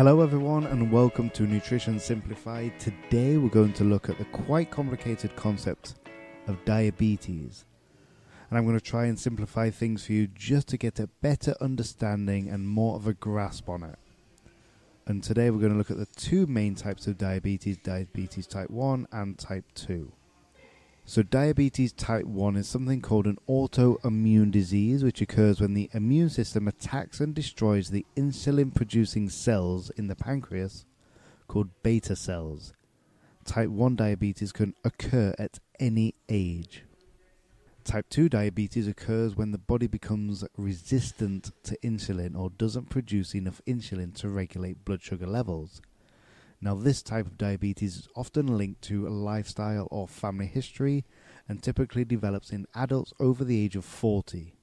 Hello, everyone, and welcome to Nutrition Simplified. Today, we're going to look at the quite complicated concept of diabetes. And I'm going to try and simplify things for you just to get a better understanding and more of a grasp on it. And today, we're going to look at the two main types of diabetes diabetes type 1 and type 2. So, diabetes type 1 is something called an autoimmune disease, which occurs when the immune system attacks and destroys the insulin producing cells in the pancreas, called beta cells. Type 1 diabetes can occur at any age. Type 2 diabetes occurs when the body becomes resistant to insulin or doesn't produce enough insulin to regulate blood sugar levels. Now, this type of diabetes is often linked to a lifestyle or family history and typically develops in adults over the age of 40.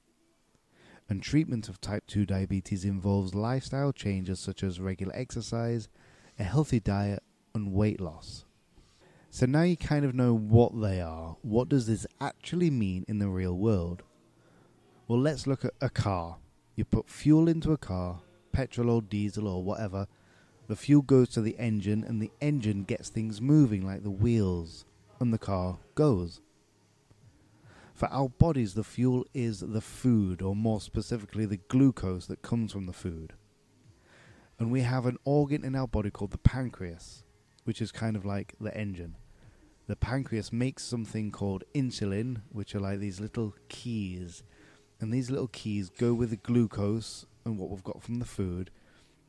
And treatment of type 2 diabetes involves lifestyle changes such as regular exercise, a healthy diet, and weight loss. So now you kind of know what they are. What does this actually mean in the real world? Well, let's look at a car. You put fuel into a car, petrol or diesel or whatever, the fuel goes to the engine, and the engine gets things moving like the wheels, and the car goes. For our bodies, the fuel is the food, or more specifically, the glucose that comes from the food. And we have an organ in our body called the pancreas, which is kind of like the engine. The pancreas makes something called insulin, which are like these little keys. And these little keys go with the glucose and what we've got from the food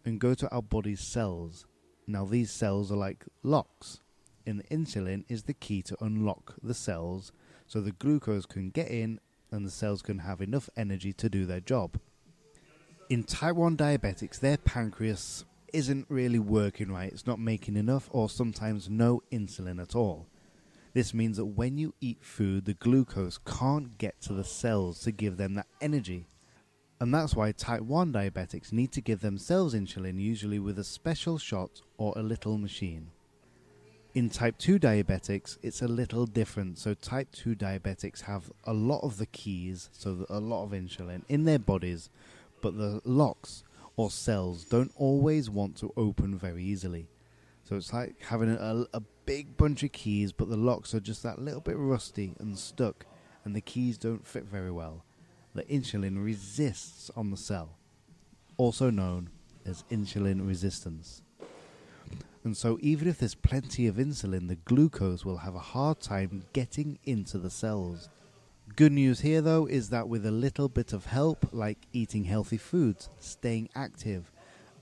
and go to our body's cells. Now, these cells are like locks, and the insulin is the key to unlock the cells so the glucose can get in and the cells can have enough energy to do their job. In type 1 diabetics, their pancreas isn't really working right, it's not making enough or sometimes no insulin at all. This means that when you eat food, the glucose can't get to the cells to give them that energy. And that's why type 1 diabetics need to give themselves insulin, usually with a special shot or a little machine. In type 2 diabetics, it's a little different. So, type 2 diabetics have a lot of the keys, so a lot of insulin in their bodies, but the locks or cells don't always want to open very easily. So, it's like having a, a big bunch of keys, but the locks are just that little bit rusty and stuck, and the keys don't fit very well the insulin resists on the cell, also known as insulin resistance. And so, even if there's plenty of insulin, the glucose will have a hard time getting into the cells. Good news here, though, is that with a little bit of help, like eating healthy foods, staying active,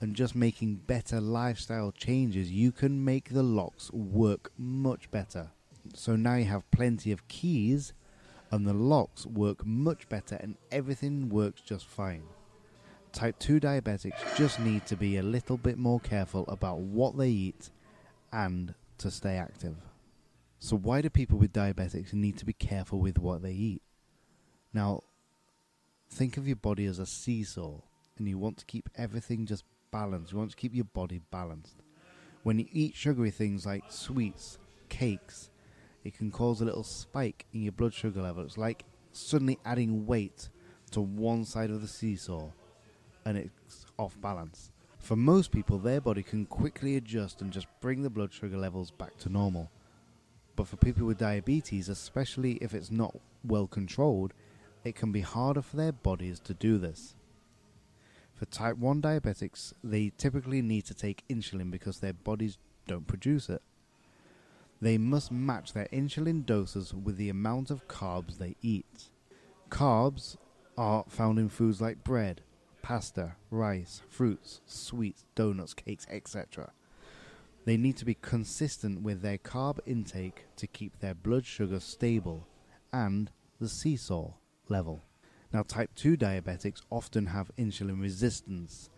and just making better lifestyle changes, you can make the locks work much better. So now you have plenty of keys and the locks work much better and everything works just fine. Type 2 diabetics just need to be a little bit more careful about what they eat and to stay active. So, why do people with diabetics need to be careful with what they eat? Now, think of your body as a seesaw and you want to keep everything just balanced. You want to keep your body balanced. When you eat sugary things like sweets, cakes, it can cause a little spike in your blood sugar level. It's like suddenly adding weight to one side of the seesaw and it's off balance. For most people, their body can quickly adjust and just bring the blood sugar levels back to normal. But for people with diabetes, especially if it's not well controlled, it can be harder for their bodies to do this. For type 1 diabetics, they typically need to take insulin because their bodies don't produce it. They must match their insulin doses with the amount of carbs they eat. Carbs are found in foods like bread, pasta, rice, fruits, sweets, donuts, cakes, etc. They need to be consistent with their carb intake to keep their blood sugar stable and the seesaw level. Now, type 2 diabetics often have insulin resistance,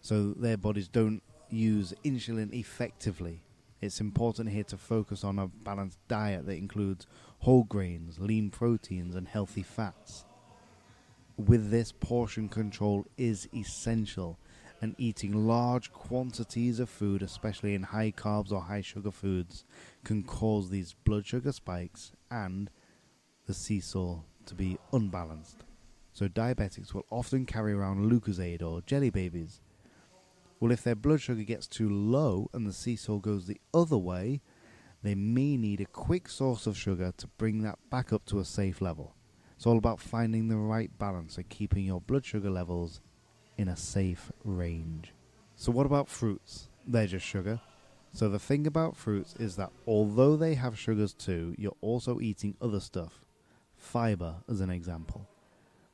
so their bodies don't use insulin effectively it's important here to focus on a balanced diet that includes whole grains, lean proteins, and healthy fats. With this, portion control is essential, and eating large quantities of food, especially in high carbs or high sugar foods, can cause these blood sugar spikes and the seesaw to be unbalanced. So, diabetics will often carry around Lucozade or jelly babies Well, if their blood sugar gets too low and the seesaw goes the other way, they may need a quick source of sugar to bring that back up to a safe level. It's all about finding the right balance and keeping your blood sugar levels in a safe range. So, what about fruits? They're just sugar. So, the thing about fruits is that although they have sugars too, you're also eating other stuff. Fiber, as an example.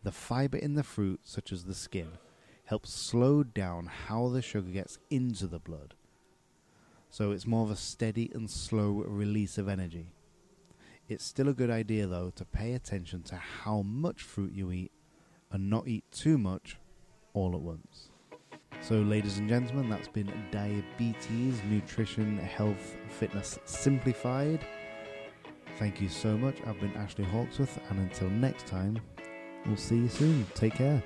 The fiber in the fruit, such as the skin, helps slow down how the sugar gets into the blood. So, it's more of a steady and slow release of energy. It's still a good idea, though, to pay attention to how much fruit you eat and not eat too much all at once. So, ladies and gentlemen, that's been Diabetes, Nutrition, Health, Fitness Simplified. Thank you so much. I've been Ashley Hawksworth, and until next time, we'll see you soon. Take care.